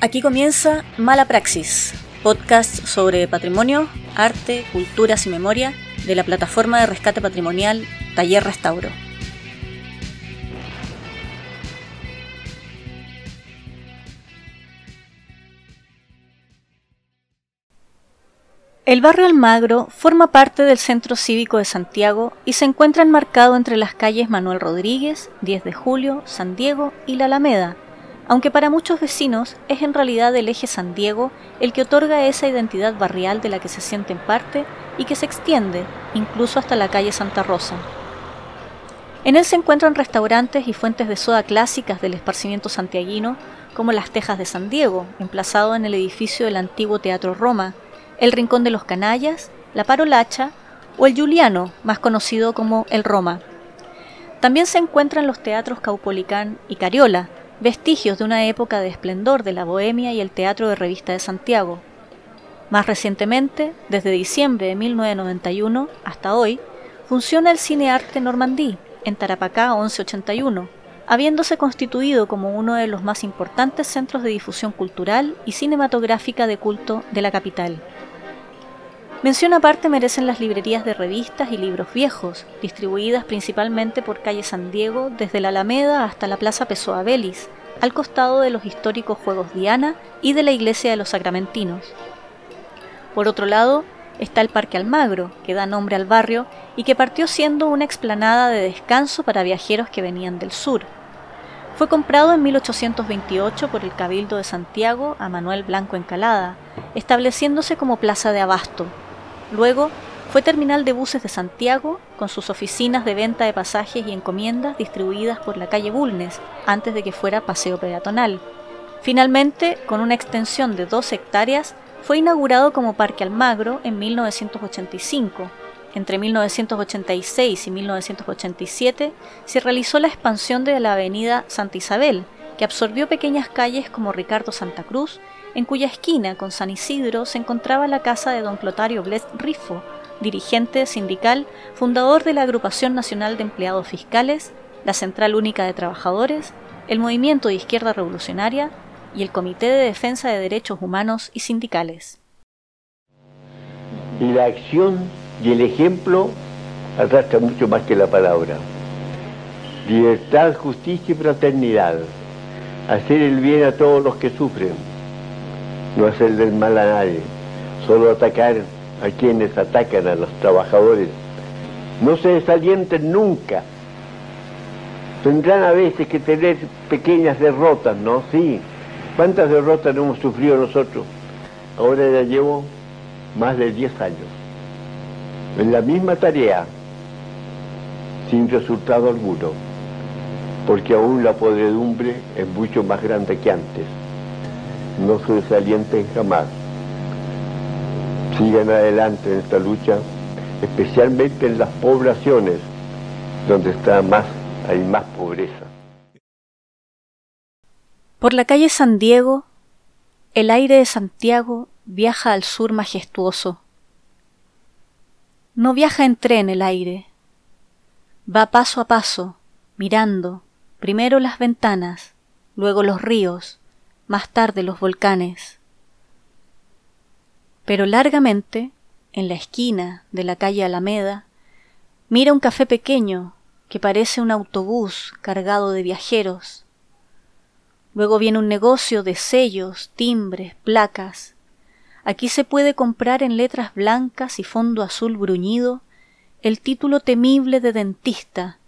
Aquí comienza Mala Praxis, podcast sobre patrimonio, arte, culturas y memoria de la plataforma de rescate patrimonial Taller Restauro. El barrio Almagro forma parte del Centro Cívico de Santiago y se encuentra enmarcado entre las calles Manuel Rodríguez, 10 de Julio, San Diego y La Alameda, aunque para muchos vecinos es en realidad el eje San Diego el que otorga esa identidad barrial de la que se sienten parte y que se extiende incluso hasta la calle Santa Rosa. En él se encuentran restaurantes y fuentes de soda clásicas del esparcimiento santiaguino, como las Tejas de San Diego, emplazado en el edificio del antiguo Teatro Roma, el Rincón de los Canallas, la Parolacha o el Juliano, más conocido como el Roma. También se encuentran los teatros Caupolicán y Cariola, vestigios de una época de esplendor de la bohemia y el teatro de revista de Santiago. Más recientemente, desde diciembre de 1991 hasta hoy, funciona el Cine Arte Normandí, en Tarapacá 1181, habiéndose constituido como uno de los más importantes centros de difusión cultural y cinematográfica de culto de la capital. Mención aparte merecen las librerías de revistas y libros viejos, distribuidas principalmente por calle San Diego desde la Alameda hasta la Plaza Pessoa Belis, al costado de los históricos Juegos Diana y de la Iglesia de los Sacramentinos. Por otro lado, está el Parque Almagro, que da nombre al barrio y que partió siendo una explanada de descanso para viajeros que venían del sur. Fue comprado en 1828 por el Cabildo de Santiago a Manuel Blanco Encalada, estableciéndose como plaza de abasto, Luego fue terminal de buses de Santiago, con sus oficinas de venta de pasajes y encomiendas distribuidas por la calle Bulnes, antes de que fuera paseo peatonal. Finalmente, con una extensión de dos hectáreas, fue inaugurado como Parque Almagro en 1985. Entre 1986 y 1987 se realizó la expansión de la avenida Santa Isabel, que absorbió pequeñas calles como Ricardo Santa Cruz en cuya esquina con San Isidro se encontraba la casa de don Clotario Bles Rifo, dirigente sindical, fundador de la Agrupación Nacional de Empleados Fiscales, la Central Única de Trabajadores, el Movimiento de Izquierda Revolucionaria y el Comité de Defensa de Derechos Humanos y Sindicales. La acción y el ejemplo arrastra mucho más que la palabra. Libertad, justicia y fraternidad. Hacer el bien a todos los que sufren no hacer del mal a nadie, solo atacar a quienes atacan a los trabajadores. No se desalienten nunca. Tendrán a veces que tener pequeñas derrotas, ¿no? Sí. ¿Cuántas derrotas hemos sufrido nosotros? Ahora ya llevo más de 10 años en la misma tarea, sin resultado alguno, porque aún la podredumbre es mucho más grande que antes no se desalienten jamás. Sigan adelante en esta lucha, especialmente en las poblaciones donde está más, hay más pobreza. Por la calle San Diego, el aire de Santiago viaja al sur majestuoso. No viaja en tren el aire, va paso a paso, mirando, primero las ventanas, luego los ríos, más tarde los volcanes. Pero largamente, en la esquina de la calle Alameda, mira un café pequeño que parece un autobús cargado de viajeros. Luego viene un negocio de sellos, timbres, placas. Aquí se puede comprar en letras blancas y fondo azul bruñido el título temible de dentista.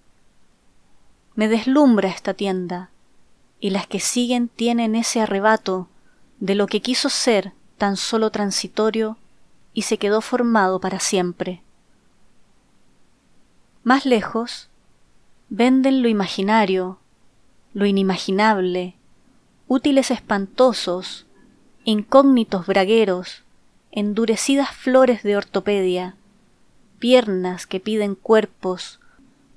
Me deslumbra esta tienda y las que siguen tienen ese arrebato de lo que quiso ser tan solo transitorio y se quedó formado para siempre. Más lejos, venden lo imaginario, lo inimaginable, útiles espantosos, incógnitos bragueros, endurecidas flores de ortopedia, piernas que piden cuerpos,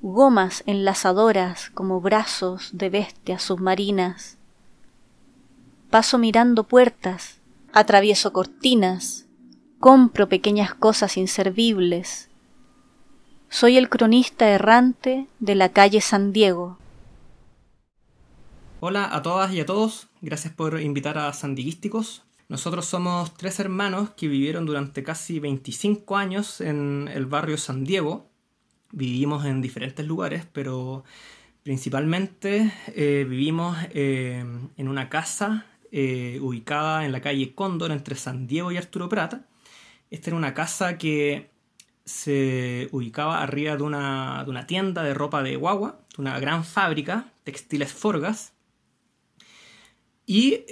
gomas enlazadoras como brazos de bestias submarinas. Paso mirando puertas, atravieso cortinas, compro pequeñas cosas inservibles. Soy el cronista errante de la calle San Diego. Hola a todas y a todos, gracias por invitar a Sandiguísticos. Nosotros somos tres hermanos que vivieron durante casi 25 años en el barrio San Diego. Vivimos en diferentes lugares, pero principalmente eh, vivimos eh, en una casa eh, ubicada en la calle Cóndor entre San Diego y Arturo Prata. Esta era una casa que se ubicaba arriba de una, de una tienda de ropa de guagua, de una gran fábrica, Textiles Forgas, y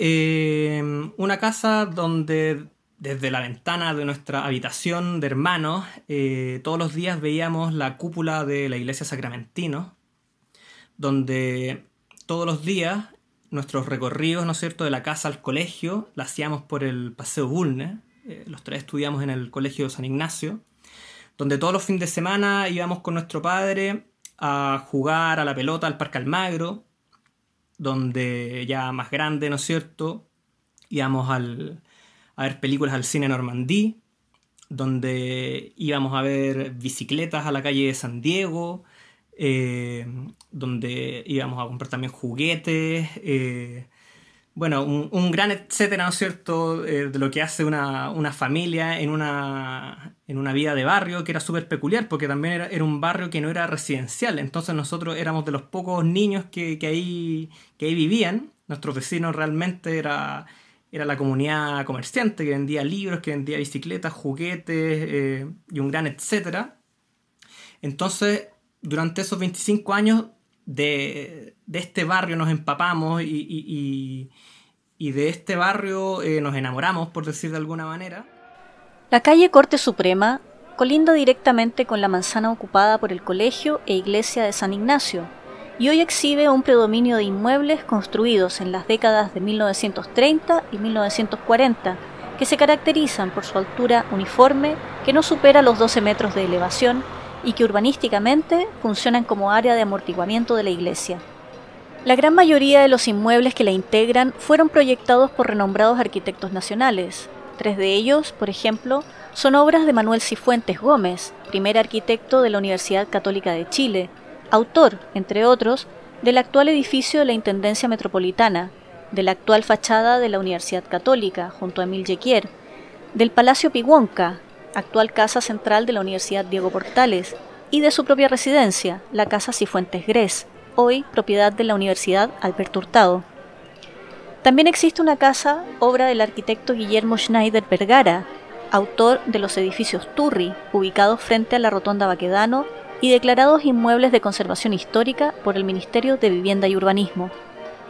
una casa donde desde la ventana de nuestra habitación de hermanos eh, todos los días veíamos la cúpula de la iglesia Sacramentino, donde todos los días nuestros recorridos, ¿no es cierto?, de la casa al colegio, la hacíamos por el Paseo Bulne, eh, los tres estudiamos en el Colegio San Ignacio, donde todos los fines de semana íbamos con nuestro padre a jugar a la pelota al Parque Almagro, donde ya más grande, ¿no es cierto? Íbamos al, a ver películas al cine Normandí, donde íbamos a ver bicicletas a la calle de San Diego, eh, donde íbamos a comprar también juguetes, eh, bueno, un, gran etcétera, ¿no es cierto?, eh, de lo que hace una, familia en una, en una vida de barrio que era súper peculiar, porque también era, un barrio que no era residencial, entonces nosotros éramos de los pocos niños que, ahí, que ahí vivían, nuestros vecinos realmente era, era la comunidad comerciante que vendía libros, que vendía bicicletas, juguetes eh, y un gran etcétera. Entonces, durante esos 25 años de, este barrio nos empapamos y, de este barrio eh, nos enamoramos, por decir de alguna manera. La calle Corte Suprema colinda directamente con la manzana ocupada por el colegio e iglesia de San Ignacio, y hoy exhibe un predominio de inmuebles construidos en las décadas de 1930 y 1940, que se caracterizan por su altura uniforme que no supera los 12 metros de elevación y que urbanísticamente funcionan como área de amortiguamiento de la iglesia. La gran mayoría de los inmuebles que la integran fueron proyectados por renombrados arquitectos nacionales. Tres de ellos, por ejemplo, son obras de Manuel Cifuentes Gómez, primer arquitecto de la Universidad Católica de Chile, autor, entre otros, del actual edificio de la Intendencia Metropolitana, de la actual fachada de la Universidad Católica, junto a Emil Jequier, del Palacio Piguonca, actual casa central de la Universidad Diego Portales, y de su propia residencia, la Casa Cifuentes Gres, hoy propiedad de la Universidad Alberto Hurtado. También existe una casa, obra del arquitecto Guillermo Schneider Vergara, autor de los edificios Turri, ubicados frente a la Rotonda Baquedano y declarados inmuebles de conservación histórica por el Ministerio de Vivienda y Urbanismo.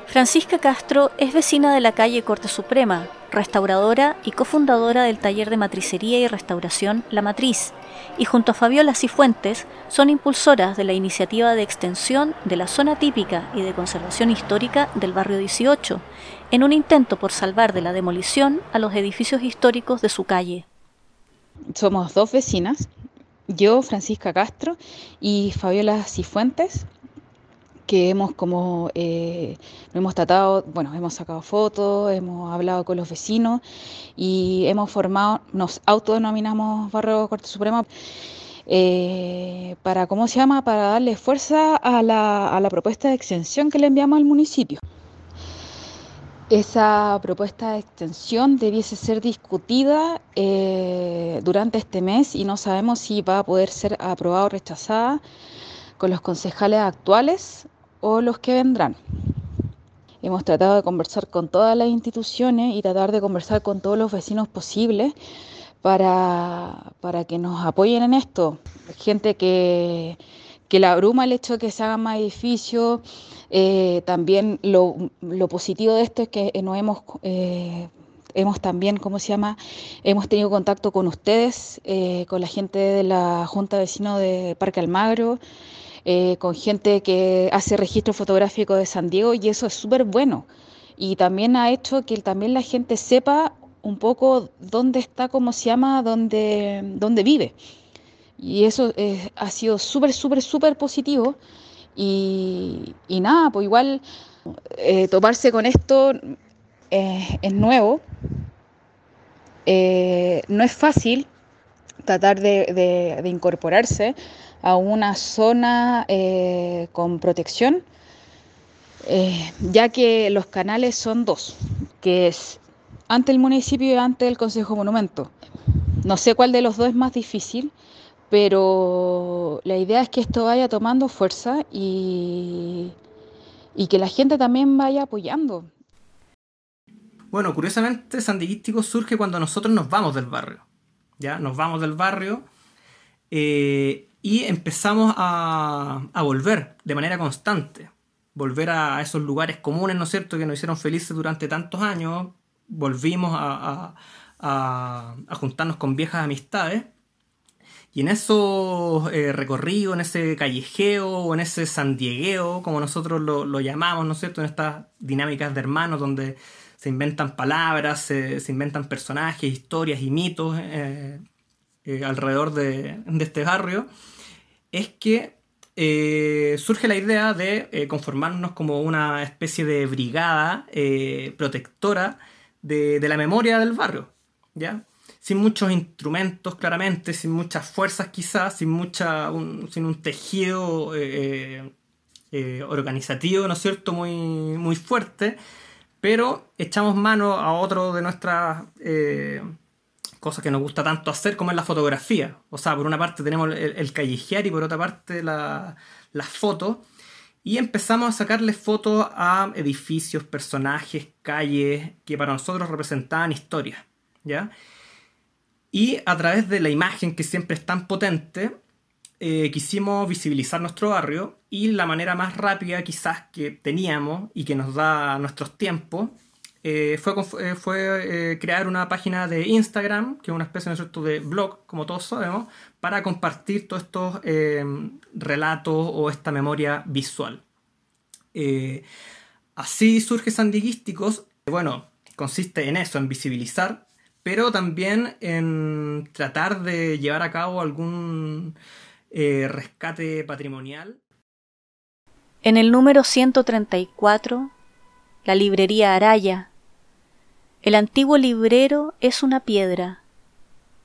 Francisca Castro es vecina de la calle Corte Suprema, restauradora y cofundadora del taller de matricería y restauración La Matriz, y junto a Fabiola Cifuentes son impulsoras de la iniciativa de extensión de la zona típica y de conservación histórica del barrio 18, en un intento por salvar de la demolición a los edificios históricos de su calle. Somos dos vecinas, yo, Francisca Castro, y Fabiola Cifuentes, que hemos como eh, hemos tratado, bueno, hemos sacado fotos, hemos hablado con los vecinos y hemos formado, nos autodenominamos Barrio Corte Suprema eh, para, ¿cómo se llama? Para darle fuerza a la, a la propuesta de extensión que le enviamos al municipio. Esa propuesta de extensión debiese ser discutida eh, durante este mes y no sabemos si va a poder ser aprobada o rechazada con los concejales actuales o los que vendrán. Hemos tratado de conversar con todas las instituciones y tratar de conversar con todos los vecinos posibles para, que nos apoyen en esto. Gente que, que la abruma el hecho de que se hagan más edificios. Eh, también lo, positivo de esto es que nos hemos, eh, hemos también, ¿cómo se llama? Hemos tenido contacto con ustedes, eh, con la gente de la Junta de Vecinos de Parque Almagro, con gente que hace registro fotográfico de San Diego y eso es súper bueno. Y también ha hecho que también la gente sepa un poco dónde está, cómo se llama, dónde, dónde vive. Y eso ha sido súper, súper, súper positivo. Y, nada, pues igual eh, toparse con esto eh, es nuevo. no es fácil tratar de incorporarse a una zona eh, con protección, eh, ya que los canales son dos, que es ante el municipio y ante el Consejo Monumento. No sé cuál de los dos es más difícil, pero la idea es que esto vaya tomando fuerza y, y que la gente también vaya apoyando. Bueno, curiosamente, Sandiguístico surge cuando nosotros nos vamos del barrio. ¿ya? Nos vamos del barrio eh, y empezamos a, volver de manera constante. Volver a esos lugares comunes, ¿no es cierto?, que nos hicieron felices durante tantos años. Volvimos a, juntarnos con viejas amistades. Y en esos eh, recorridos, en ese callejeo o en ese sandiegueo, como nosotros lo, llamamos, ¿no es cierto? En estas dinámicas de hermanos donde se inventan palabras, se, inventan personajes, historias y mitos eh, eh, alrededor de, este barrio, es que surge la idea de conformarnos como una especie de brigada protectora de, la memoria del barrio, ¿ya? Sin muchos instrumentos, claramente, sin muchas fuerzas quizás, sin, mucha, sin un tejido organizativo, ¿no es cierto?, muy, muy fuerte, pero echamos mano a otro de nuestras eh, cosas que nos gusta tanto hacer, como es la fotografía. O sea, por una parte tenemos el, callejear y por otra parte las fotos. Y empezamos a sacarle fotos a edificios, personajes, calles que para nosotros representaban historias. ¿ya? Y a través de la imagen que siempre es tan potente, eh, quisimos visibilizar nuestro barrio y la manera más rápida quizás que teníamos y que nos da nuestros tiempos eh, fue, eh, fue crear una página de Instagram, que es una especie de blog, como todos sabemos, para compartir todos estos relatos o esta memoria visual. así surge Sandiguísticos. Bueno, consiste en eso, en visibilizar, pero también en tratar de llevar a cabo algún eh, rescate patrimonial. En el número 134, la librería Araya. El antiguo librero es una piedra.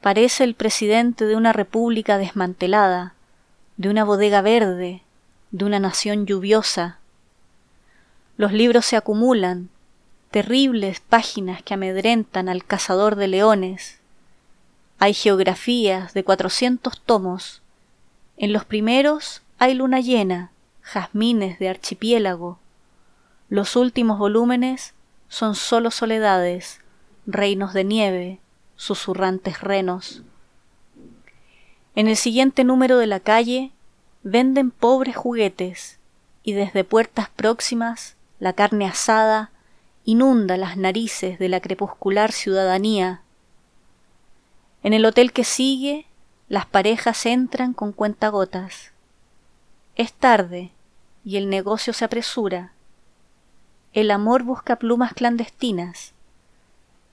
Parece el presidente de una república desmantelada, de una bodega verde, de una nación lluviosa. Los libros se acumulan, terribles páginas que amedrentan al cazador de leones. Hay geografías de cuatrocientos tomos, en los primeros hay luna llena, jazmines de archipiélago. Los últimos volúmenes son solo soledades, reinos de nieve, susurrantes renos. En el siguiente número de la calle venden pobres juguetes y desde puertas próximas la carne asada inunda las narices de la crepuscular ciudadanía. En el hotel que sigue las parejas entran con cuentagotas. Es tarde y el negocio se apresura. El amor busca plumas clandestinas.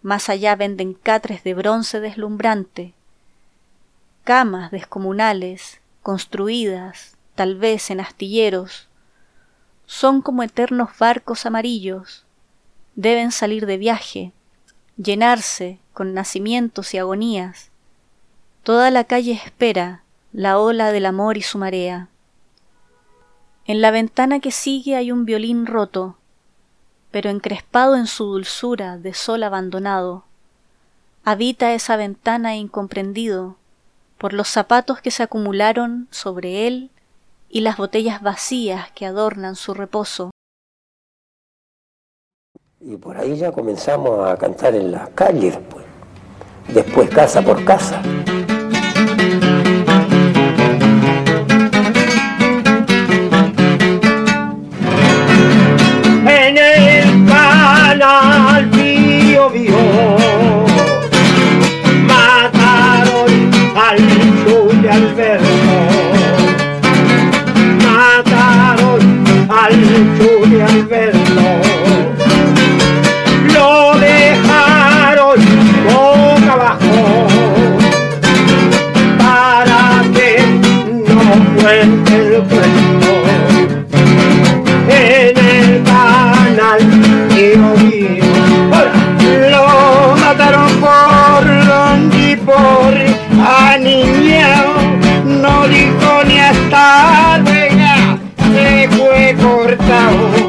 Más allá venden catres de bronce deslumbrante, camas descomunales, construidas, tal vez en astilleros, son como eternos barcos amarillos, deben salir de viaje, llenarse con nacimientos y agonías, Toda la calle espera la ola del amor y su marea. En la ventana que sigue hay un violín roto, pero encrespado en su dulzura de sol abandonado. Habita esa ventana incomprendido por los zapatos que se acumularon sobre él y las botellas vacías que adornan su reposo. Y por ahí ya comenzamos a cantar en las calles, pues. después casa por casa. al mío vio. Mataron al Chule Alberto. Mataron al Chule Alberto. Now.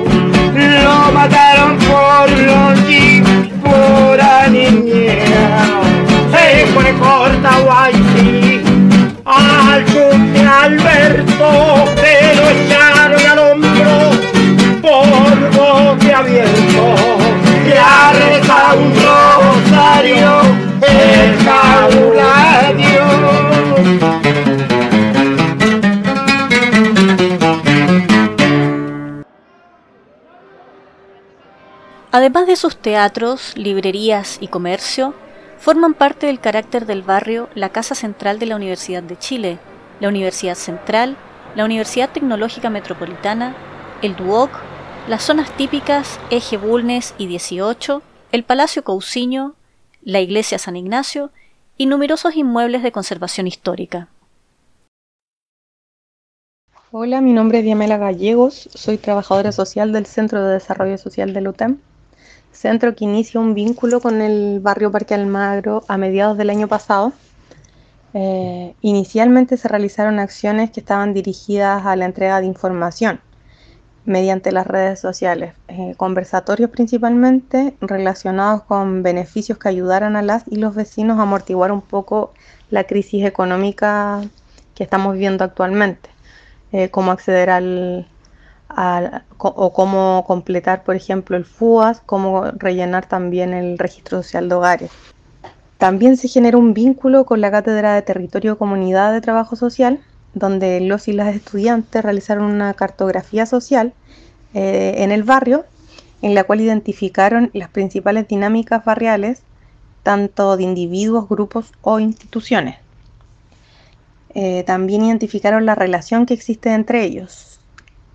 Además de sus teatros, librerías y comercio, forman parte del carácter del barrio la Casa Central de la Universidad de Chile, la Universidad Central, la Universidad Tecnológica Metropolitana, el DUOC, las zonas típicas Eje Bulnes y 18, el Palacio Cousiño, la Iglesia San Ignacio y numerosos inmuebles de conservación histórica. Hola, mi nombre es Diamela Gallegos, soy trabajadora social del Centro de Desarrollo Social de UTEM, centro que inicia un vínculo con el barrio Parque Almagro a mediados del año pasado. Eh, inicialmente se realizaron acciones que estaban dirigidas a la entrega de información mediante las redes sociales, eh, conversatorios principalmente relacionados con beneficios que ayudaran a las y los vecinos a amortiguar un poco la crisis económica que estamos viviendo actualmente, eh, cómo acceder al, o cómo completar, por ejemplo, el FUAS, cómo rellenar también el registro social de hogares. También se genera un vínculo con la Cátedra de Territorio Comunidad de Trabajo Social, donde los y las estudiantes realizaron una cartografía social eh, en el barrio, en la cual identificaron las principales dinámicas barriales, tanto de individuos, grupos o instituciones. Eh, también identificaron la relación que existe entre ellos,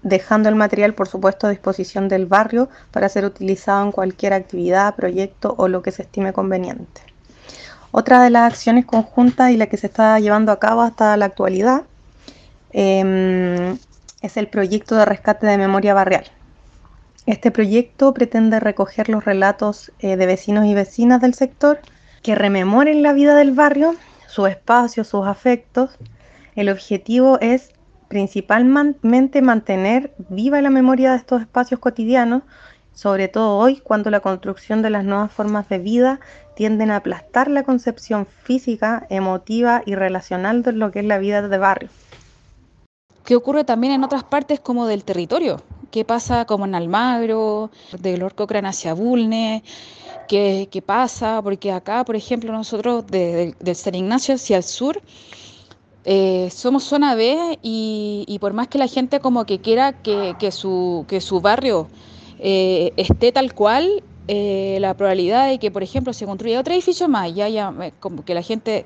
dejando el material, por supuesto, a disposición del barrio para ser utilizado en cualquier actividad, proyecto o lo que se estime conveniente. Otra de las acciones conjuntas y la que se está llevando a cabo hasta la actualidad Em, es el proyecto de rescate de memoria barrial. Este proyecto pretende recoger los relatos eh, de vecinos y vecinas del sector que rememoren la vida del barrio, su espacio, sus afectos. El objetivo es principalmente mantener viva la memoria de estos espacios cotidianos, sobre todo hoy cuando la construcción de las nuevas formas de vida tienden a aplastar la concepción física, emotiva y relacional de lo que es la vida de barrio. Que ocurre también en otras partes como del territorio, que pasa como en Almagro, de Lord Cochrane hacia Bulne, qué, pasa, porque acá, por ejemplo, nosotros de, del San Ignacio hacia el sur, eh, somos zona B y, por más que la gente como que quiera que, su, barrio eh, esté tal cual, eh, la probabilidad de que, por ejemplo, se construya otro edificio más, ya, que la gente,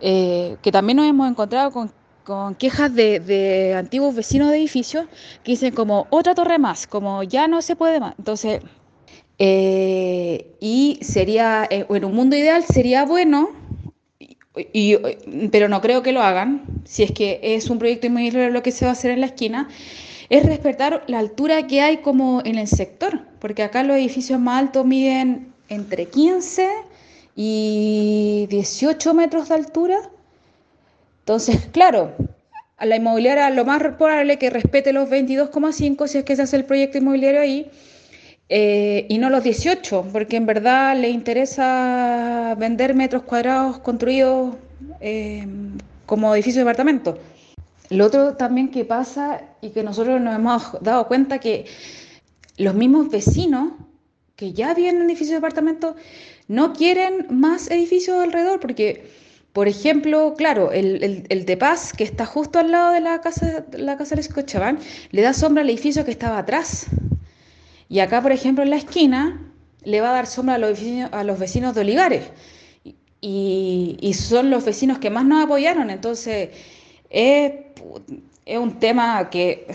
que también nos hemos encontrado con quejas de, antiguos vecinos de edificios que dicen como otra torre más, como ya no se puede más. Entonces, y sería, en un mundo ideal sería bueno, y, pero no creo que lo hagan, si es que es un proyecto inmobiliario lo que se va a hacer en la esquina, es respetar la altura que hay como en el sector, porque acá los edificios más altos miden entre 15 y 18 metros de altura. Entonces, claro, a la inmobiliaria lo más probable que respete los 22,5 si es que se hace el proyecto inmobiliario ahí, eh, y no los 18, porque en verdad le interesa vender metros cuadrados construidos eh, como edificio de departamento. Lo otro también que pasa y que nosotros nos hemos dado cuenta que los mismos vecinos que ya viven en edificios de departamento no quieren más edificios alrededor porque por ejemplo, claro, el, el, de Paz, que está justo al lado de la casa, la casa de Cochabán, le da sombra al edificio que estaba atrás. Y acá, por ejemplo, en la esquina, le va a dar sombra a los vecinos, a los vecinos de Olivares. Y, son los vecinos que más nos apoyaron. Entonces, es, un tema que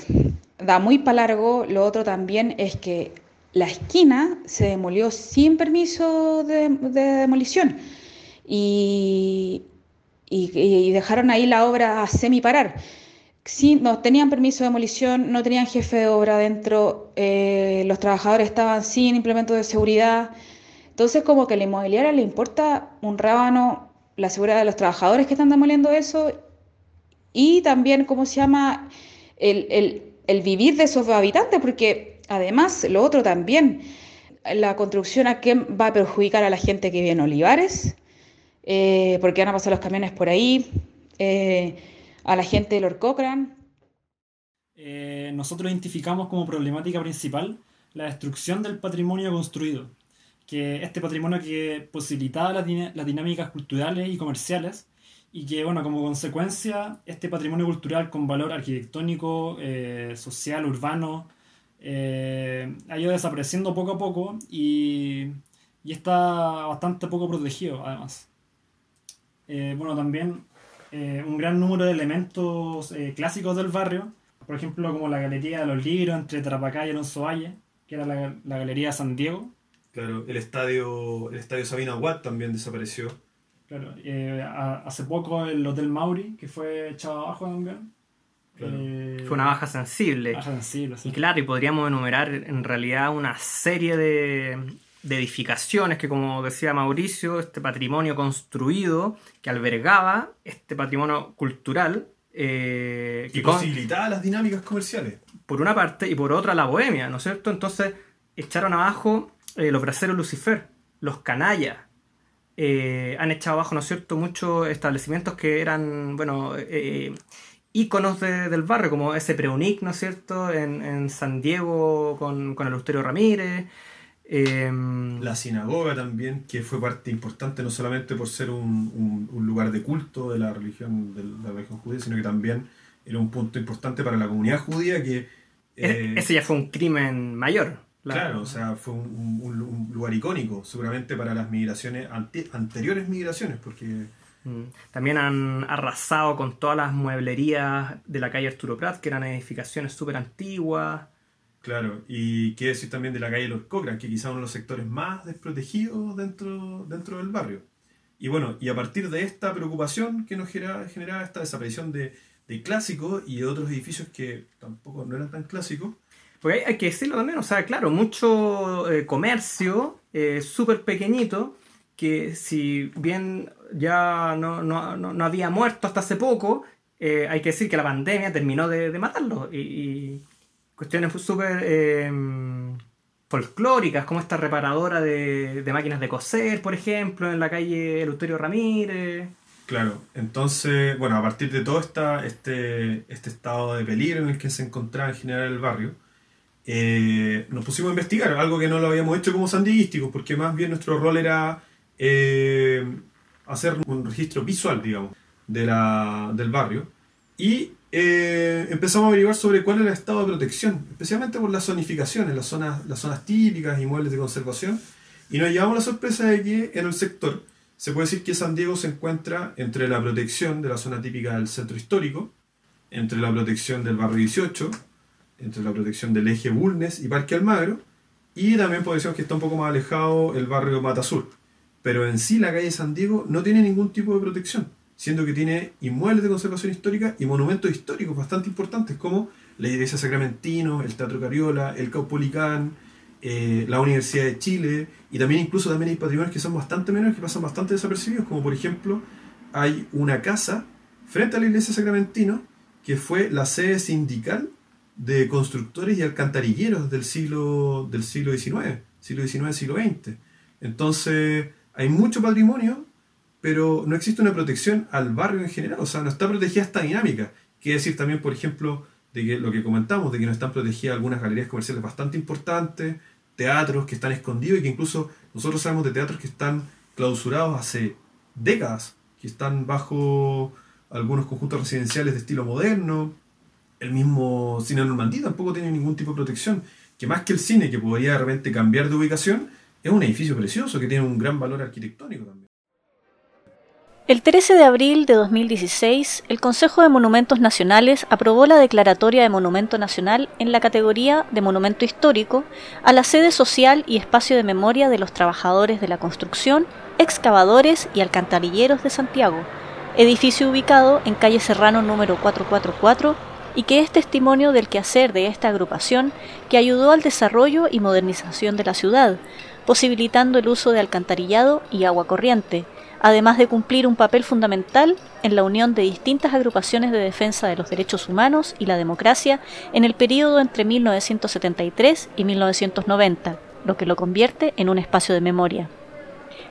da muy para largo. Lo otro también es que la esquina se demolió sin permiso de, de demolición. Y, y, dejaron ahí la obra a no tenían permiso de demolición, no tenían jefe de obra dentro, eh, los trabajadores estaban sin implementos de seguridad. Entonces, como que a la inmobiliaria le importa un rábano la seguridad de los trabajadores que están demoliendo eso y también, ¿cómo se llama?, el, el vivir de esos habitantes, porque además, lo otro también, la construcción a qué va a perjudicar a la gente que vive en Olivares, eh, porque van a pasar los camiones por ahí, eh, a la gente de Lord Cochrane. Eh, nosotros identificamos como problemática principal la destrucción del patrimonio construido, que este patrimonio que posibilitaba las, dinámicas culturales y comerciales y que, bueno, como consecuencia, este patrimonio cultural con valor arquitectónico, social, urbano, eh, ha ido desapareciendo poco a poco y, y está bastante poco protegido además. Eh, bueno, también eh, un gran número de elementos eh, clásicos del barrio, por ejemplo como la Galería de los Libros entre Tarapacá y Alonso Valle, que era la, la Galería San Diego. Claro, el estadio, el estadio Sabina Watt también desapareció. Claro, eh, a- hace poco el Hotel Mauri, que fue echado abajo también. Claro. Eh, Fue una baja sensible. baja sensible, sí. Y claro, y podríamos enumerar en realidad una serie de, de edificaciones que, como decía Mauricio, este patrimonio construido que albergaba este patrimonio cultural. eh, Que con- posibilitaba las dinámicas comerciales. por una parte y por otra la bohemia, ¿no es cierto? Entonces echaron abajo eh, los braceros Lucifer, los canallas. eh, han echado abajo, ¿no es cierto?, muchos establecimientos que eran, bueno, íconos de- del barrio, como ese Preunic, ¿no es cierto?, en, en San Diego con, con Eleuterio Ramírez. Em, La sinagoga también, que fue parte importante no solamente por ser un, un- un lugar de culto de la religión de la religión judía, sino que también era un punto importante para la comunidad judía que... eh, ese ya fue un crimen mayor. La- Claro, o sea, fue un, lugar icónico, seguramente para las migraciones, ante- anteriores migraciones, porque Mm. También han arrasado con todas las mueblerías de la calle Arturo Prat, que eran edificaciones súper antiguas. Claro, y qué decir también de la calle Lord Cochrane, que quizá uno de los sectores más desprotegidos dentro, dentro del barrio. Y bueno, y a partir de esta preocupación que nos genera, generaba esta desaparición de, de clásicos y de otros edificios que tampoco no eran tan clásicos, Porque hay, que decirlo también, o sea, claro, mucho eh, comercio eh, súper pequeñito, que si bien ya no, no- no- había muerto hasta hace poco, eh, hay que decir que la pandemia terminó de, matarlo. Y cuestiones súper eh, folclóricas, como esta reparadora de, máquinas de coser, por ejemplo, en la calle Eleuterio Ramírez. Claro, entonces, bueno, a partir de todo esta, este, este estado de peligro en el que se encontraba en general el barrio, eh, nos pusimos a investigar, algo que no lo habíamos hecho como sandiguísticos, porque más bien nuestro rol era eh, hacer un registro visual, digamos, de la, del barrio. Y eh, empezamos a averiguar sobre cuál era el estado de protección, especialmente por las zonificaciones, las zonas, las zonas típicas y muebles de conservación. Y nos llevamos la sorpresa de que en el sector se puede decir que San Diego se encuentra entre la protección de la zona típica del centro histórico, entre la protección del barrio 18, entre la protección del eje Bulnes y Parque Almagro, y también podemos decir que está un poco más alejado el barrio Mata Sur. Pero en sí la calle San Diego no tiene ningún tipo de protección, siendo que tiene inmuebles de conservación histórica y monumentos históricos bastante importantes como la iglesia Sacramentino, el Teatro Cariola, el Caupolicán, eh, la Universidad de Chile y también incluso también hay patrimonios que son bastante menores que pasan bastante desapercibidos como por ejemplo hay una casa frente a la iglesia Sacramentino que fue la sede sindical de constructores y alcantarilleros del siglo del siglo XIX siglo XIX siglo XX entonces hay mucho patrimonio pero no existe una protección al barrio en general o sea no está protegida esta dinámica quiere decir también por ejemplo de que lo que comentamos, de que no están protegidas algunas galerías comerciales bastante importantes, teatros que están escondidos y que incluso nosotros sabemos de teatros que están clausurados hace décadas, que están bajo algunos conjuntos residenciales de estilo moderno. El mismo cine Normandía tampoco tiene ningún tipo de protección, que más que el cine, que podría de repente cambiar de ubicación, es un edificio precioso que tiene un gran valor arquitectónico también. El 13 de abril de 2016, el Consejo de Monumentos Nacionales aprobó la declaratoria de Monumento Nacional en la categoría de Monumento Histórico a la sede social y espacio de memoria de los trabajadores de la construcción, excavadores y alcantarilleros de Santiago, edificio ubicado en calle Serrano número 444 y que es testimonio del quehacer de esta agrupación que ayudó al desarrollo y modernización de la ciudad, posibilitando el uso de alcantarillado y agua corriente, además de cumplir un papel fundamental en la unión de distintas agrupaciones de defensa de los derechos humanos y la democracia en el período entre 1973 y 1990, lo que lo convierte en un espacio de memoria.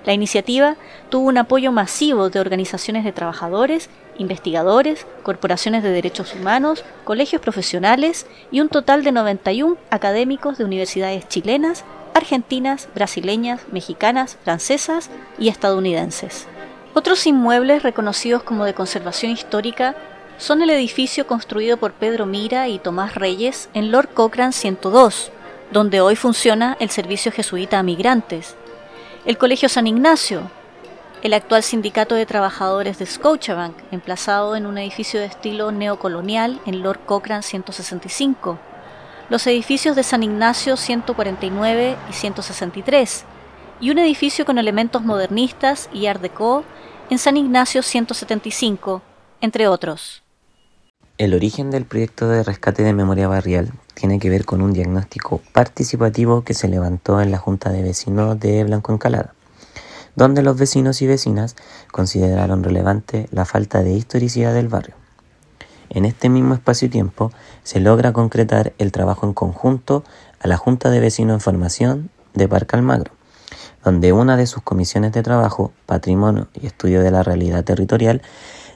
La iniciativa tuvo un apoyo masivo de organizaciones de trabajadores, investigadores, corporaciones de derechos humanos, colegios profesionales y un total de 91 académicos de universidades chilenas, argentinas, brasileñas, mexicanas, francesas y estadounidenses. Otros inmuebles reconocidos como de conservación histórica son el edificio construido por Pedro Mira y Tomás Reyes en Lord Cochrane 102, donde hoy funciona el servicio jesuita a migrantes, el Colegio San Ignacio, el actual sindicato de trabajadores de Scotiabank, emplazado en un edificio de estilo neocolonial en Lord Cochrane 165, los edificios de San Ignacio 149 y 163, y un edificio con elementos modernistas y art déco en San Ignacio 175, entre otros. El origen del proyecto de rescate de memoria barrial tiene que ver con un diagnóstico participativo que se levantó en la Junta de Vecinos de Blanco Encalada, donde los vecinos y vecinas consideraron relevante la falta de historicidad del barrio. En este mismo espacio-tiempo se logra concretar el trabajo en conjunto a la Junta de Vecinos en Formación de Parque Almagro, donde una de sus comisiones de trabajo, Patrimonio y Estudio de la Realidad Territorial,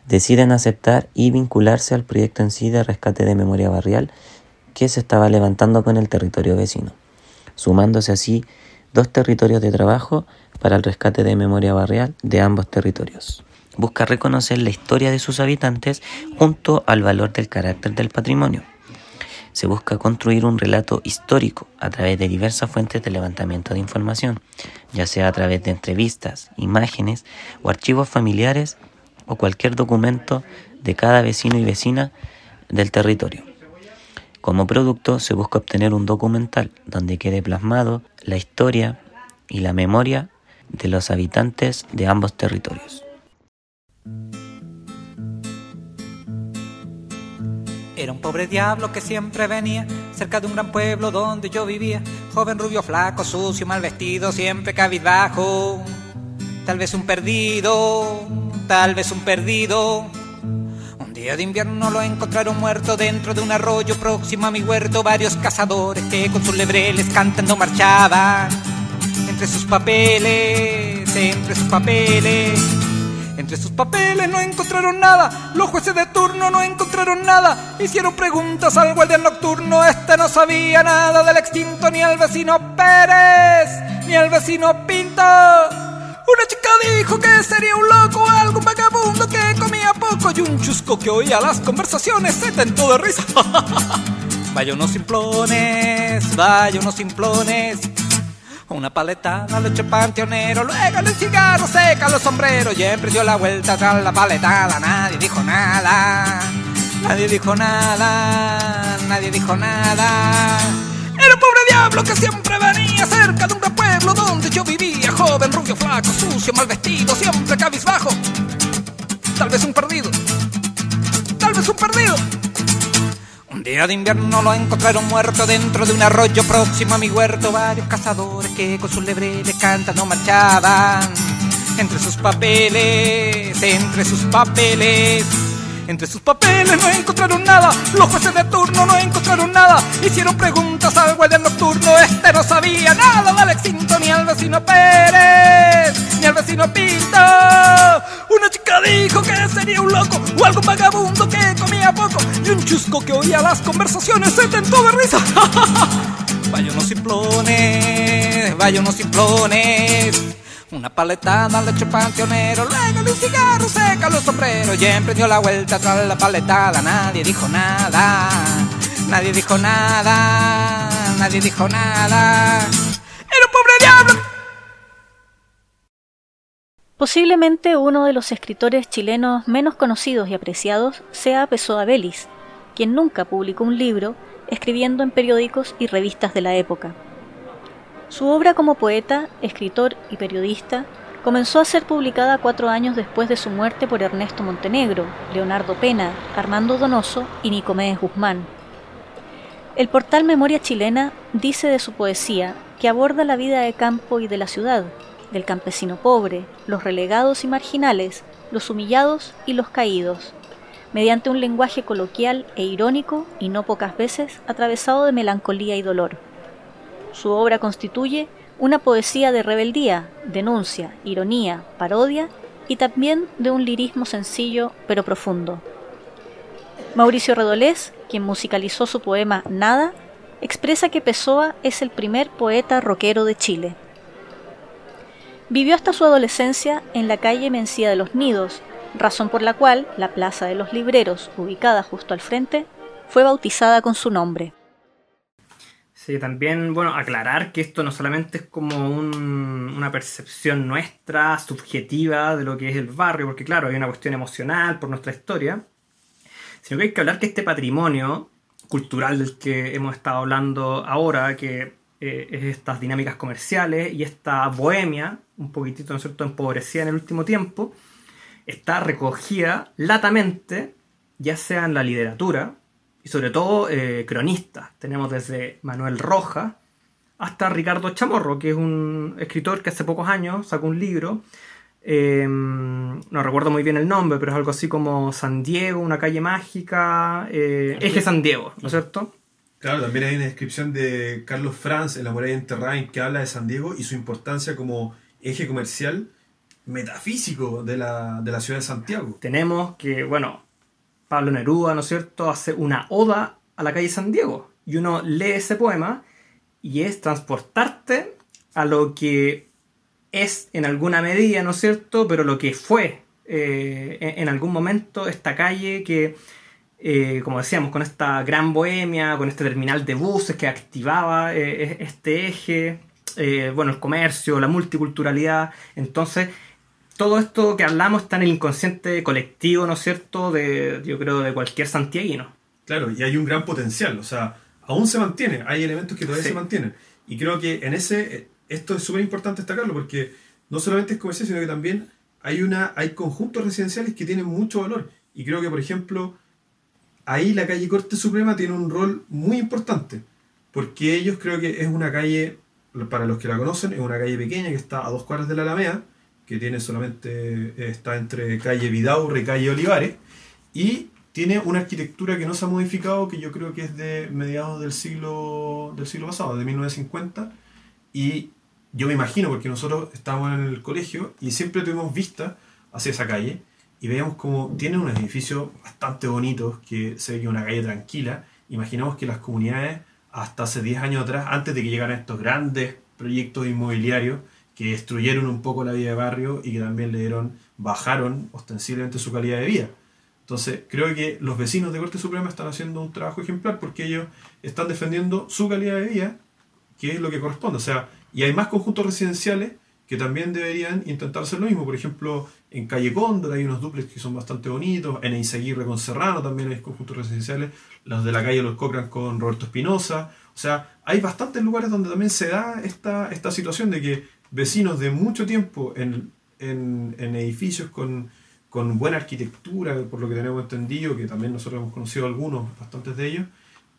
deciden aceptar y vincularse al proyecto en sí de rescate de memoria barrial que se estaba levantando con el territorio vecino, sumándose así dos territorios de trabajo para el rescate de memoria barrial de ambos territorios. Busca reconocer la historia de sus habitantes junto al valor del carácter del patrimonio. Se busca construir un relato histórico a través de diversas fuentes de levantamiento de información, ya sea a través de entrevistas, imágenes o archivos familiares o cualquier documento de cada vecino y vecina del territorio. Como producto se busca obtener un documental donde quede plasmado la historia y la memoria de los habitantes de ambos territorios. Era un pobre diablo que siempre venía cerca de un gran pueblo donde yo vivía. Joven, rubio, flaco, sucio, mal vestido, siempre cabizbajo. Tal vez un perdido, tal vez un perdido. Un día de invierno lo encontraron muerto dentro de un arroyo próximo a mi huerto. Varios cazadores que con sus lebreles cantando marchaban. Entre sus papeles, entre sus papeles. Entre sus papeles no encontraron nada, los jueces de turno no encontraron nada, hicieron preguntas al guardia nocturno, este no sabía nada del extinto, ni al vecino Pérez, ni al vecino Pinto. Una chica dijo que sería un loco, algún vagabundo que comía poco y un chusco que oía las conversaciones se tentó de risa. vaya unos simplones, vaya unos simplones. Una paletada le echó panteonero, luego el cigarro seca los sombreros y emprendió la vuelta tras la paletada. Nadie dijo nada, nadie dijo nada, nadie dijo nada. Era un pobre diablo que siempre venía cerca de un pueblo donde yo vivía. Joven, rubio, flaco, sucio, mal vestido, siempre cabizbajo. Tal vez un perdido, tal vez un perdido. Día de invierno lo encontraron muerto dentro de un arroyo próximo a mi huerto. Varios cazadores que con sus lebreles cantando marchaban. Entre sus papeles, entre sus papeles. Entre sus papeles no encontraron nada, los jueces de turno no encontraron nada. Hicieron preguntas al guardia nocturno, este no sabía nada del extinto, ni al vecino Pérez, ni al vecino Pinto. Una chica dijo que sería un loco o algún vagabundo que comía poco y un chusco que oía las conversaciones se tentó de risa. vaya unos simplones, vaya unos simplones. Una paletada le echó panteonero, luego de un cigarro seca los sombreros y emprendió la vuelta tras la paletada. Nadie dijo nada, nadie dijo nada, nadie dijo nada. Era un pobre diablo. Posiblemente uno de los escritores chilenos menos conocidos y apreciados sea Pessoa Belis, quien nunca publicó un libro, escribiendo en periódicos y revistas de la época. Su obra como poeta, escritor y periodista comenzó a ser publicada cuatro años después de su muerte por Ernesto Montenegro, Leonardo Pena, Armando Donoso y Nicomedes Guzmán. El portal Memoria Chilena dice de su poesía que aborda la vida de campo y de la ciudad, del campesino pobre, los relegados y marginales, los humillados y los caídos, mediante un lenguaje coloquial e irónico y no pocas veces atravesado de melancolía y dolor. Su obra constituye una poesía de rebeldía, denuncia, ironía, parodia y también de un lirismo sencillo pero profundo. Mauricio Redolés, quien musicalizó su poema Nada, expresa que Pessoa es el primer poeta rockero de Chile. Vivió hasta su adolescencia en la calle Mencía de los Nidos, razón por la cual la Plaza de los Libreros, ubicada justo al frente, fue bautizada con su nombre. Sí, también, bueno, aclarar que esto no solamente es como un- una percepción nuestra, subjetiva de lo que es el barrio, porque claro, hay una cuestión emocional por nuestra historia, sino que hay que hablar que este patrimonio cultural del que hemos estado hablando ahora, que eh, es estas dinámicas comerciales y esta bohemia, un poquitito, ¿no es cierto?, empobrecida en el último tiempo, está recogida latamente, ya sea en la literatura, y sobre todo eh, cronistas. Tenemos desde Manuel Rojas hasta Ricardo Chamorro, que es un escritor que hace pocos años sacó un libro. eh, no recuerdo muy bien el nombre, pero es algo así como San Diego, una calle mágica, eh, Eje San Diego, ¿no es cierto? Claro, también hay una descripción de Carlos Franz en La muralla enterrada en que habla de San Diego y su importancia como eje comercial metafísico de la, de la ciudad de Santiago. Tenemos que, bueno, Pablo Neruda, ¿no es cierto?, hace una oda a la calle San Diego. Y uno lee ese poema y es transportarte a lo que es en alguna medida, ¿no es cierto?, pero lo que fue eh, en, algún momento esta calle que, eh, como decíamos, con esta gran bohemia, con este terminal de buses que activaba eh, este eje, bueno, el comercio, la multiculturalidad. Entonces, todo esto que hablamos está en el inconsciente colectivo, ¿no es cierto?, de, yo creo, de cualquier santiaguino. Claro, y hay un gran potencial, o sea, aún se mantiene, hay elementos que todavía Sí. se mantienen. Y creo que en ese, esto es súper importante destacarlo porque no solamente es comercial, sino que también hay, una, hay conjuntos residenciales que tienen mucho valor. Y creo que, por ejemplo, ahí la calle Corte Suprema tiene un rol muy importante, porque ellos creo que es una calle, para los que la conocen, es una calle pequeña que está a dos cuadras de la Alameda, que tiene solamente, eh, está entre calle Vidaurre y calle Olivares, y tiene una arquitectura que no se ha modificado, que yo creo que es de mediados del siglo, del siglo pasado, de 1950, y yo me imagino, porque nosotros estábamos en el colegio y siempre tuvimos vista hacia esa calle, y veíamos como tiene unos edificios bastante bonitos, que se ve que una calle tranquila. Imaginamos que las comunidades, hasta hace 10 años atrás, antes de que llegaran estos grandes proyectos inmobiliarios, que destruyeron un poco la vida de barrio y que también le dieron, bajaron ostensiblemente su calidad de vida. Entonces, creo que los vecinos de Corte Suprema están haciendo un trabajo ejemplar porque ellos están defendiendo su calidad de vida, que es lo que corresponde. O sea, y hay más conjuntos residenciales que también deberían intentar hacer lo mismo. Por ejemplo, en Calle Cóndor hay unos duplex que son bastante bonitos, en Eizaguirre con Serrano también hay conjuntos residenciales, los de la calle Los Cocran con Roberto Espinosa. O sea, hay bastantes lugares donde también se da esta, esta situación de que vecinos de mucho tiempo en, en, en edificios con, con buena arquitectura, por lo que tenemos entendido, que también nosotros hemos conocido algunos, bastantes de ellos,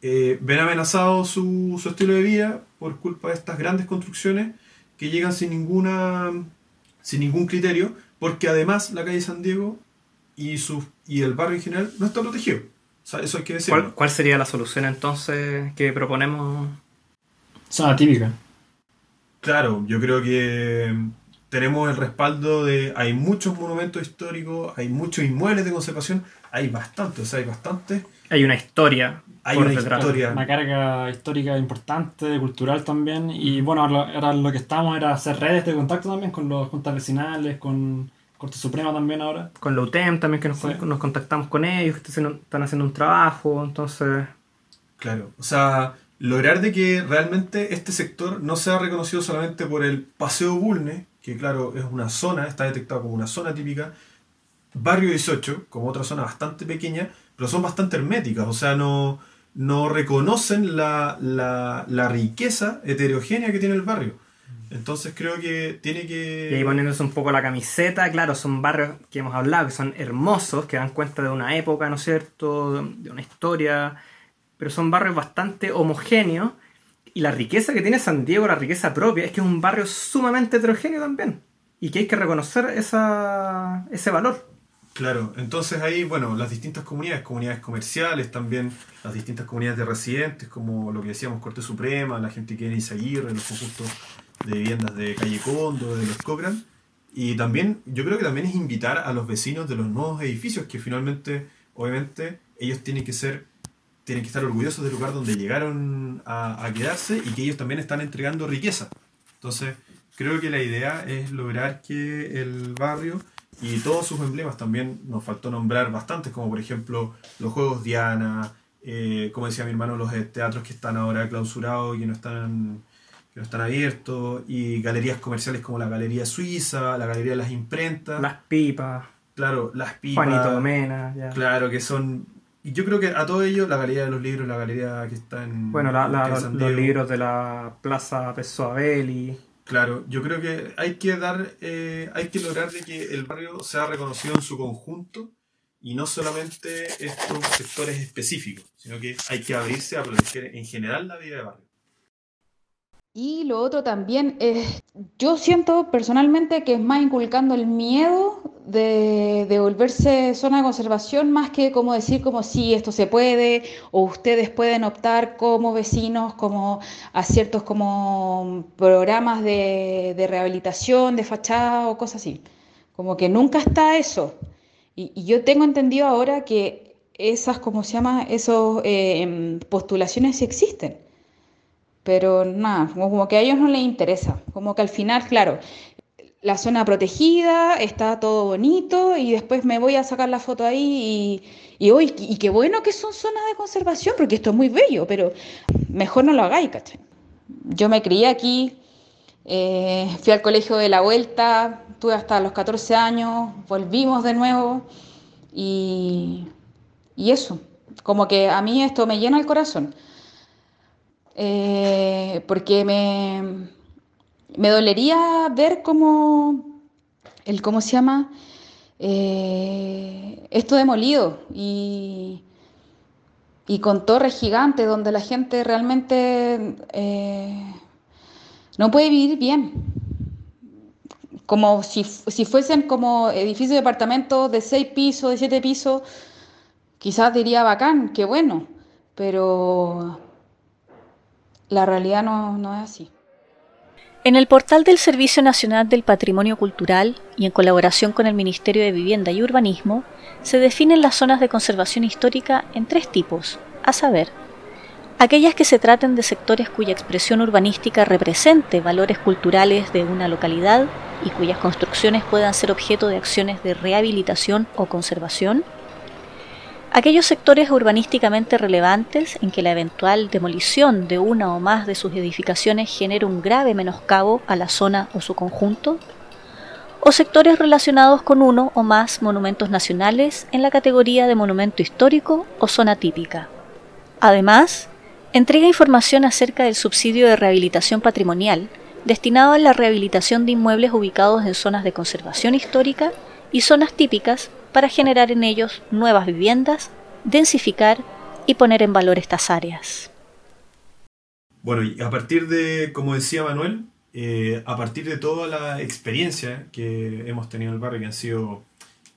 eh, ven amenazado su, su estilo de vida por culpa de estas grandes construcciones que llegan sin ninguna sin ningún criterio, porque además la calle San Diego y, su, y el barrio en general no está protegido. O sea, eso hay que decirlo. ¿Cuál, cuál sería la solución entonces que proponemos? Zona típica. Claro, yo creo que tenemos el respaldo de. Hay muchos monumentos históricos, hay muchos inmuebles de conservación, hay bastantes, o sea, hay bastantes. Hay una historia. Hay una detrás. historia. Una carga histórica importante, cultural también. Y bueno, ahora, lo que estamos era hacer redes de contacto también con los juntas vecinales, con Corte Suprema también ahora. Con la UTEM también, que nos, Sí. nos contactamos con ellos, que están haciendo un trabajo, entonces... Claro, o sea, lograr de que realmente este sector no sea reconocido solamente por el Paseo Bulne, que claro, es una zona, está detectado como una zona típica, Barrio 18, como otra zona bastante pequeña, pero son bastante herméticas, o sea, no, no reconocen la, la, la riqueza heterogénea que tiene el barrio. Entonces creo que tiene que... Y ahí poniéndose un poco la camiseta, claro, son barrios que hemos hablado, que son hermosos, que dan cuenta de una época, ¿no es cierto?, de una historia, pero son barrios bastante homogéneos. Y la riqueza que tiene San Diego, la riqueza propia, es que es un barrio sumamente heterogéneo también. Y que hay que reconocer ese valor. Claro, entonces ahí, bueno, las distintas comunidades, comunidades comerciales, también las distintas comunidades de residentes, como lo que decíamos, Corte Suprema, la gente que viene Izaguirre, los conjuntos de viviendas de Calle Condo, de los Cocran. Y también, yo creo que también es invitar a los vecinos de los nuevos edificios, que finalmente, obviamente, ellos tienen que ser, tienen que estar orgullosos del lugar donde llegaron a, a quedarse y que ellos también están entregando riqueza. Entonces, creo que la idea es lograr que el barrio Y todos sus emblemas también nos faltó nombrar bastantes, como por ejemplo los Juegos Diana, eh, como decía mi hermano, los teatros que están ahora clausurados y que no están, que no están abiertos, y galerías comerciales como la Galería Suiza, la Galería de las Imprentas. Las pipas. Claro, las pipas. Juanito Mena, ya. Claro, que son. Y yo creo que a todo ello, la Galería de los Libros, la galería que está en. Bueno, la- la- los, los libros de la Plaza Pessoa Belli. Claro, yo creo que hay que dar, eh, hay que lograr de que el barrio sea reconocido en su conjunto y no solamente estos sectores específicos, sino que hay que abrirse a proteger en general la vida de barrio. Y lo otro también es, yo siento personalmente que es más inculcando el miedo de, de volverse zona de conservación más que como decir como sí, esto se puede, o ustedes pueden optar como vecinos como a ciertos como programas de, rehabilitación, de fachada o cosas así. Como que nunca está eso. Y, yo tengo entendido ahora que esas, ¿cómo se llama? Esos eh, postulaciones sí existen. Pero nada, como, que a ellos no les interesa. Como que al final, claro, la zona protegida, está todo bonito y después me voy a sacar la foto ahí y, y, hoy, y qué bueno que son zonas de conservación, porque esto es muy bello, pero mejor no lo hagáis, ¿cachai? Yo me crié aquí, eh, fui al colegio de la vuelta, tuve hasta los 14 años, volvimos de nuevo y, y eso, como que a mí esto me llena el corazón. Eh, porque me, me dolería ver cómo, el, ¿cómo se llama? Eh, esto demolido y, y con torres gigantes donde la gente realmente eh, no puede vivir bien. Como si, si fuesen como edificios de departamentos de seis pisos, de siete pisos, quizás diría bacán, qué bueno, pero la realidad no, no es así. En el portal del Servicio Nacional del Patrimonio Cultural y en colaboración con el Ministerio de Vivienda y Urbanismo, se definen las zonas de conservación histórica en tres tipos, a saber, aquellas que se traten de sectores cuya expresión urbanística represente valores culturales de una localidad y cuyas construcciones puedan ser objeto de acciones de rehabilitación o conservación, aquellos sectores urbanísticamente relevantes en que la eventual demolición de una o más de sus edificaciones genere un grave menoscabo a la zona o su conjunto, o sectores relacionados con uno o más monumentos nacionales en la categoría de monumento histórico o zona típica. Además, entrega información acerca del subsidio de rehabilitación patrimonial destinado a la rehabilitación de inmuebles ubicados en zonas de conservación histórica y zonas típicas para generar en ellos nuevas viviendas, densificar y poner en valor estas áreas. Bueno, y a partir de, como decía Manuel, eh, a partir de toda la experiencia que hemos tenido en el barrio, que han sido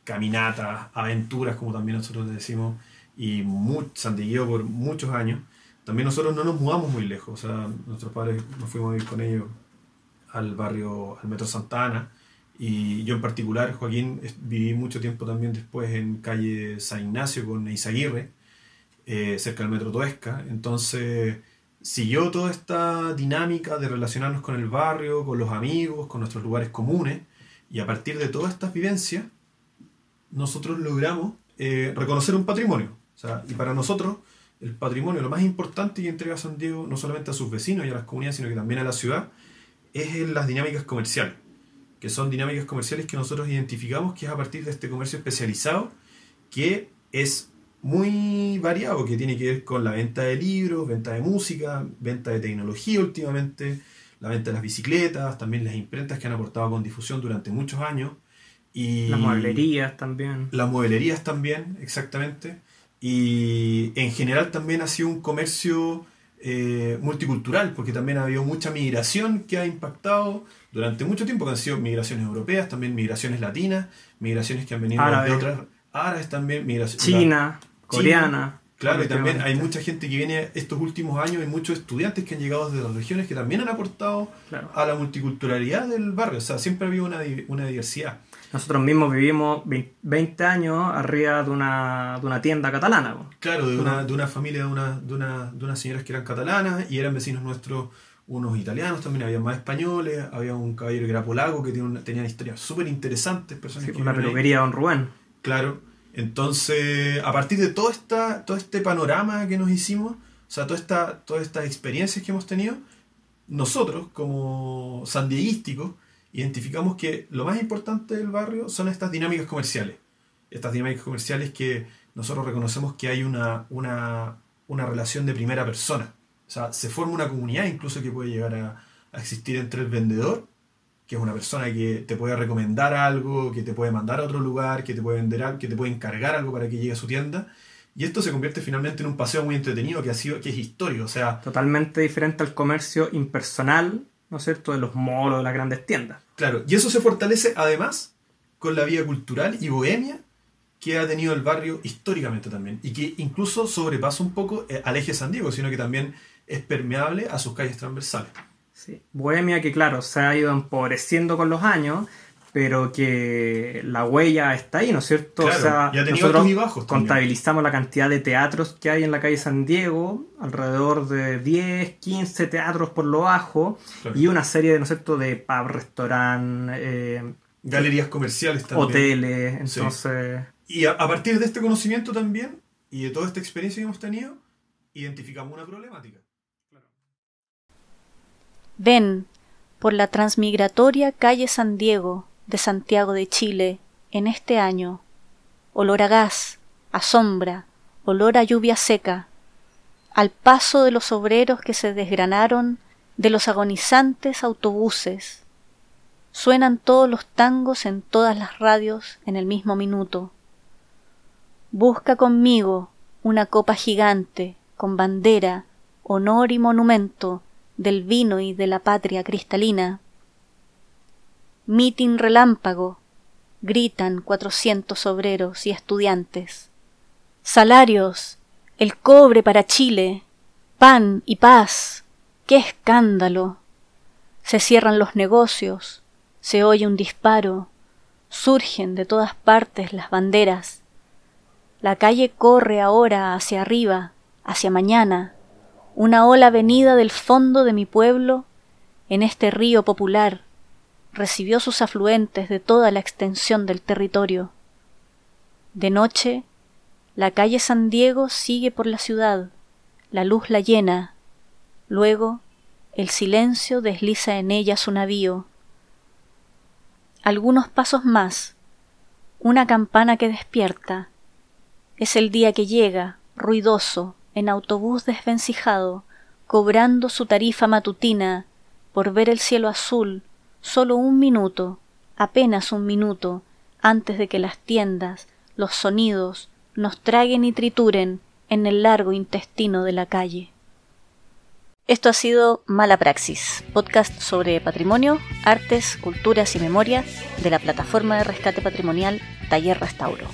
caminatas, aventuras, como también nosotros decimos, y muy, por muchos años, también nosotros no nos mudamos muy lejos. O sea, nuestros padres nos fuimos a vivir con ellos al barrio, al Metro Santana, y yo en particular, Joaquín, viví mucho tiempo también después en calle San Ignacio con Eizaguirre, eh, cerca del Metro Toesca. Entonces, siguió toda esta dinámica de relacionarnos con el barrio, con los amigos, con nuestros lugares comunes, y a partir de todas estas vivencias, nosotros logramos eh, reconocer un patrimonio. O sea, y para nosotros, el patrimonio, lo más importante que entrega San Diego, no solamente a sus vecinos y a las comunidades, sino que también a la ciudad, es en las dinámicas comerciales que son dinámicas comerciales que nosotros identificamos que es a partir de este comercio especializado que es muy variado, que tiene que ver con la venta de libros, venta de música, venta de tecnología últimamente, la venta de las bicicletas, también las imprentas que han aportado con difusión durante muchos años. Y Las mueblerías también. las mueblerías también, exactamente. Y en general también ha sido un comercio eh, multicultural, porque también ha habido mucha migración que ha impactado durante mucho tiempo, que han sido migraciones europeas, también migraciones latinas, migraciones que han venido de otras, árabes también, migraciones China, coreana. Claro, y también hay mucha gente que viene estos últimos años, hay muchos estudiantes que han llegado desde las regiones que también han aportado Claro. a la multiculturalidad del barrio. O sea, siempre ha habido una, di- una diversidad. Nosotros mismos vivimos vein- 20 años arriba de una, de una tienda catalana. po. Claro, de una, Una- de una familia de, una, de, una, de unas señoras que eran catalanas y eran vecinos nuestros unos italianos también, había más españoles, había un caballero que era polaco que tenía, una, tenía historias súper interesantes. Sí, ahí. peluquería Don Rubén. Claro. Entonces, a partir de todo, esta, todo este panorama que nos hicimos, o sea, toda esta, todas estas experiencias que hemos tenido, nosotros, como sandieguísticos, identificamos que lo más importante del barrio son estas dinámicas comerciales. Estas dinámicas comerciales que nosotros reconocemos que hay una, una, una relación de primera persona. O sea, se forma una comunidad incluso que puede llegar a, a existir entre el vendedor, que es una persona que te puede recomendar algo, que te puede mandar a otro lugar, que te puede vender algo, que te puede encargar algo para que llegue a su tienda. Y esto se convierte finalmente en un paseo muy entretenido que ha sido, que es histórico. O sea, Totalmente diferente al comercio impersonal, ¿no es cierto?, de los molos, de las grandes tiendas. Claro, y eso se fortalece además con la vida cultural y bohemia que ha tenido el barrio históricamente también. Y que incluso sobrepasa un poco eh, al eje San Diego, sino que también es permeable a sus calles transversales. Sí. Bohemia que, claro, se ha ido empobreciendo con los años, pero que la huella está ahí, ¿no es cierto? Claro, o sea, y ha tenido nosotros altos y bajos contabilizamos la cantidad de teatros que hay en la calle San Diego, alrededor de 10, 15 teatros por lo bajo, Claro. y una serie de, ¿no es cierto?, de pub, restaurant, eh, Galerías comerciales también. hoteles, Sí. entonces... Y a, a partir de este conocimiento también, y de toda esta experiencia que hemos tenido, identificamos una problemática. Ven por la transmigratoria calle San Diego de Santiago de Chile en este año. Olor a gas, a sombra, olor a lluvia seca, al paso de los obreros que se desgranaron de los agonizantes autobuses. Suenan todos los tangos en todas las radios en el mismo minuto. Busca conmigo una copa gigante con bandera, honor y monumento del vino y de la patria cristalina. Mitin relámpago, gritan cuatrocientos obreros y estudiantes. Salarios, el cobre para Chile, pan y paz. ¡Qué escándalo! Se cierran los negocios, se oye un disparo, surgen de todas partes las banderas. La calle corre ahora hacia arriba, hacia mañana, una ola venida del fondo de mi pueblo en este río popular recibió sus afluentes de toda la extensión del territorio. De noche, la calle San Diego sigue por la ciudad, la luz la llena, luego el silencio desliza en ella su navío. Algunos pasos más, una campana que despierta, es el día que llega, ruidoso, en autobús desvencijado, cobrando su tarifa matutina por ver el cielo azul solo un minuto, apenas un minuto, antes de que las tiendas, los sonidos, nos traguen y trituren en el largo intestino de la calle. Esto ha sido Mala Praxis, podcast sobre patrimonio, artes, culturas y memoria de la plataforma de rescate patrimonial Taller Restauro.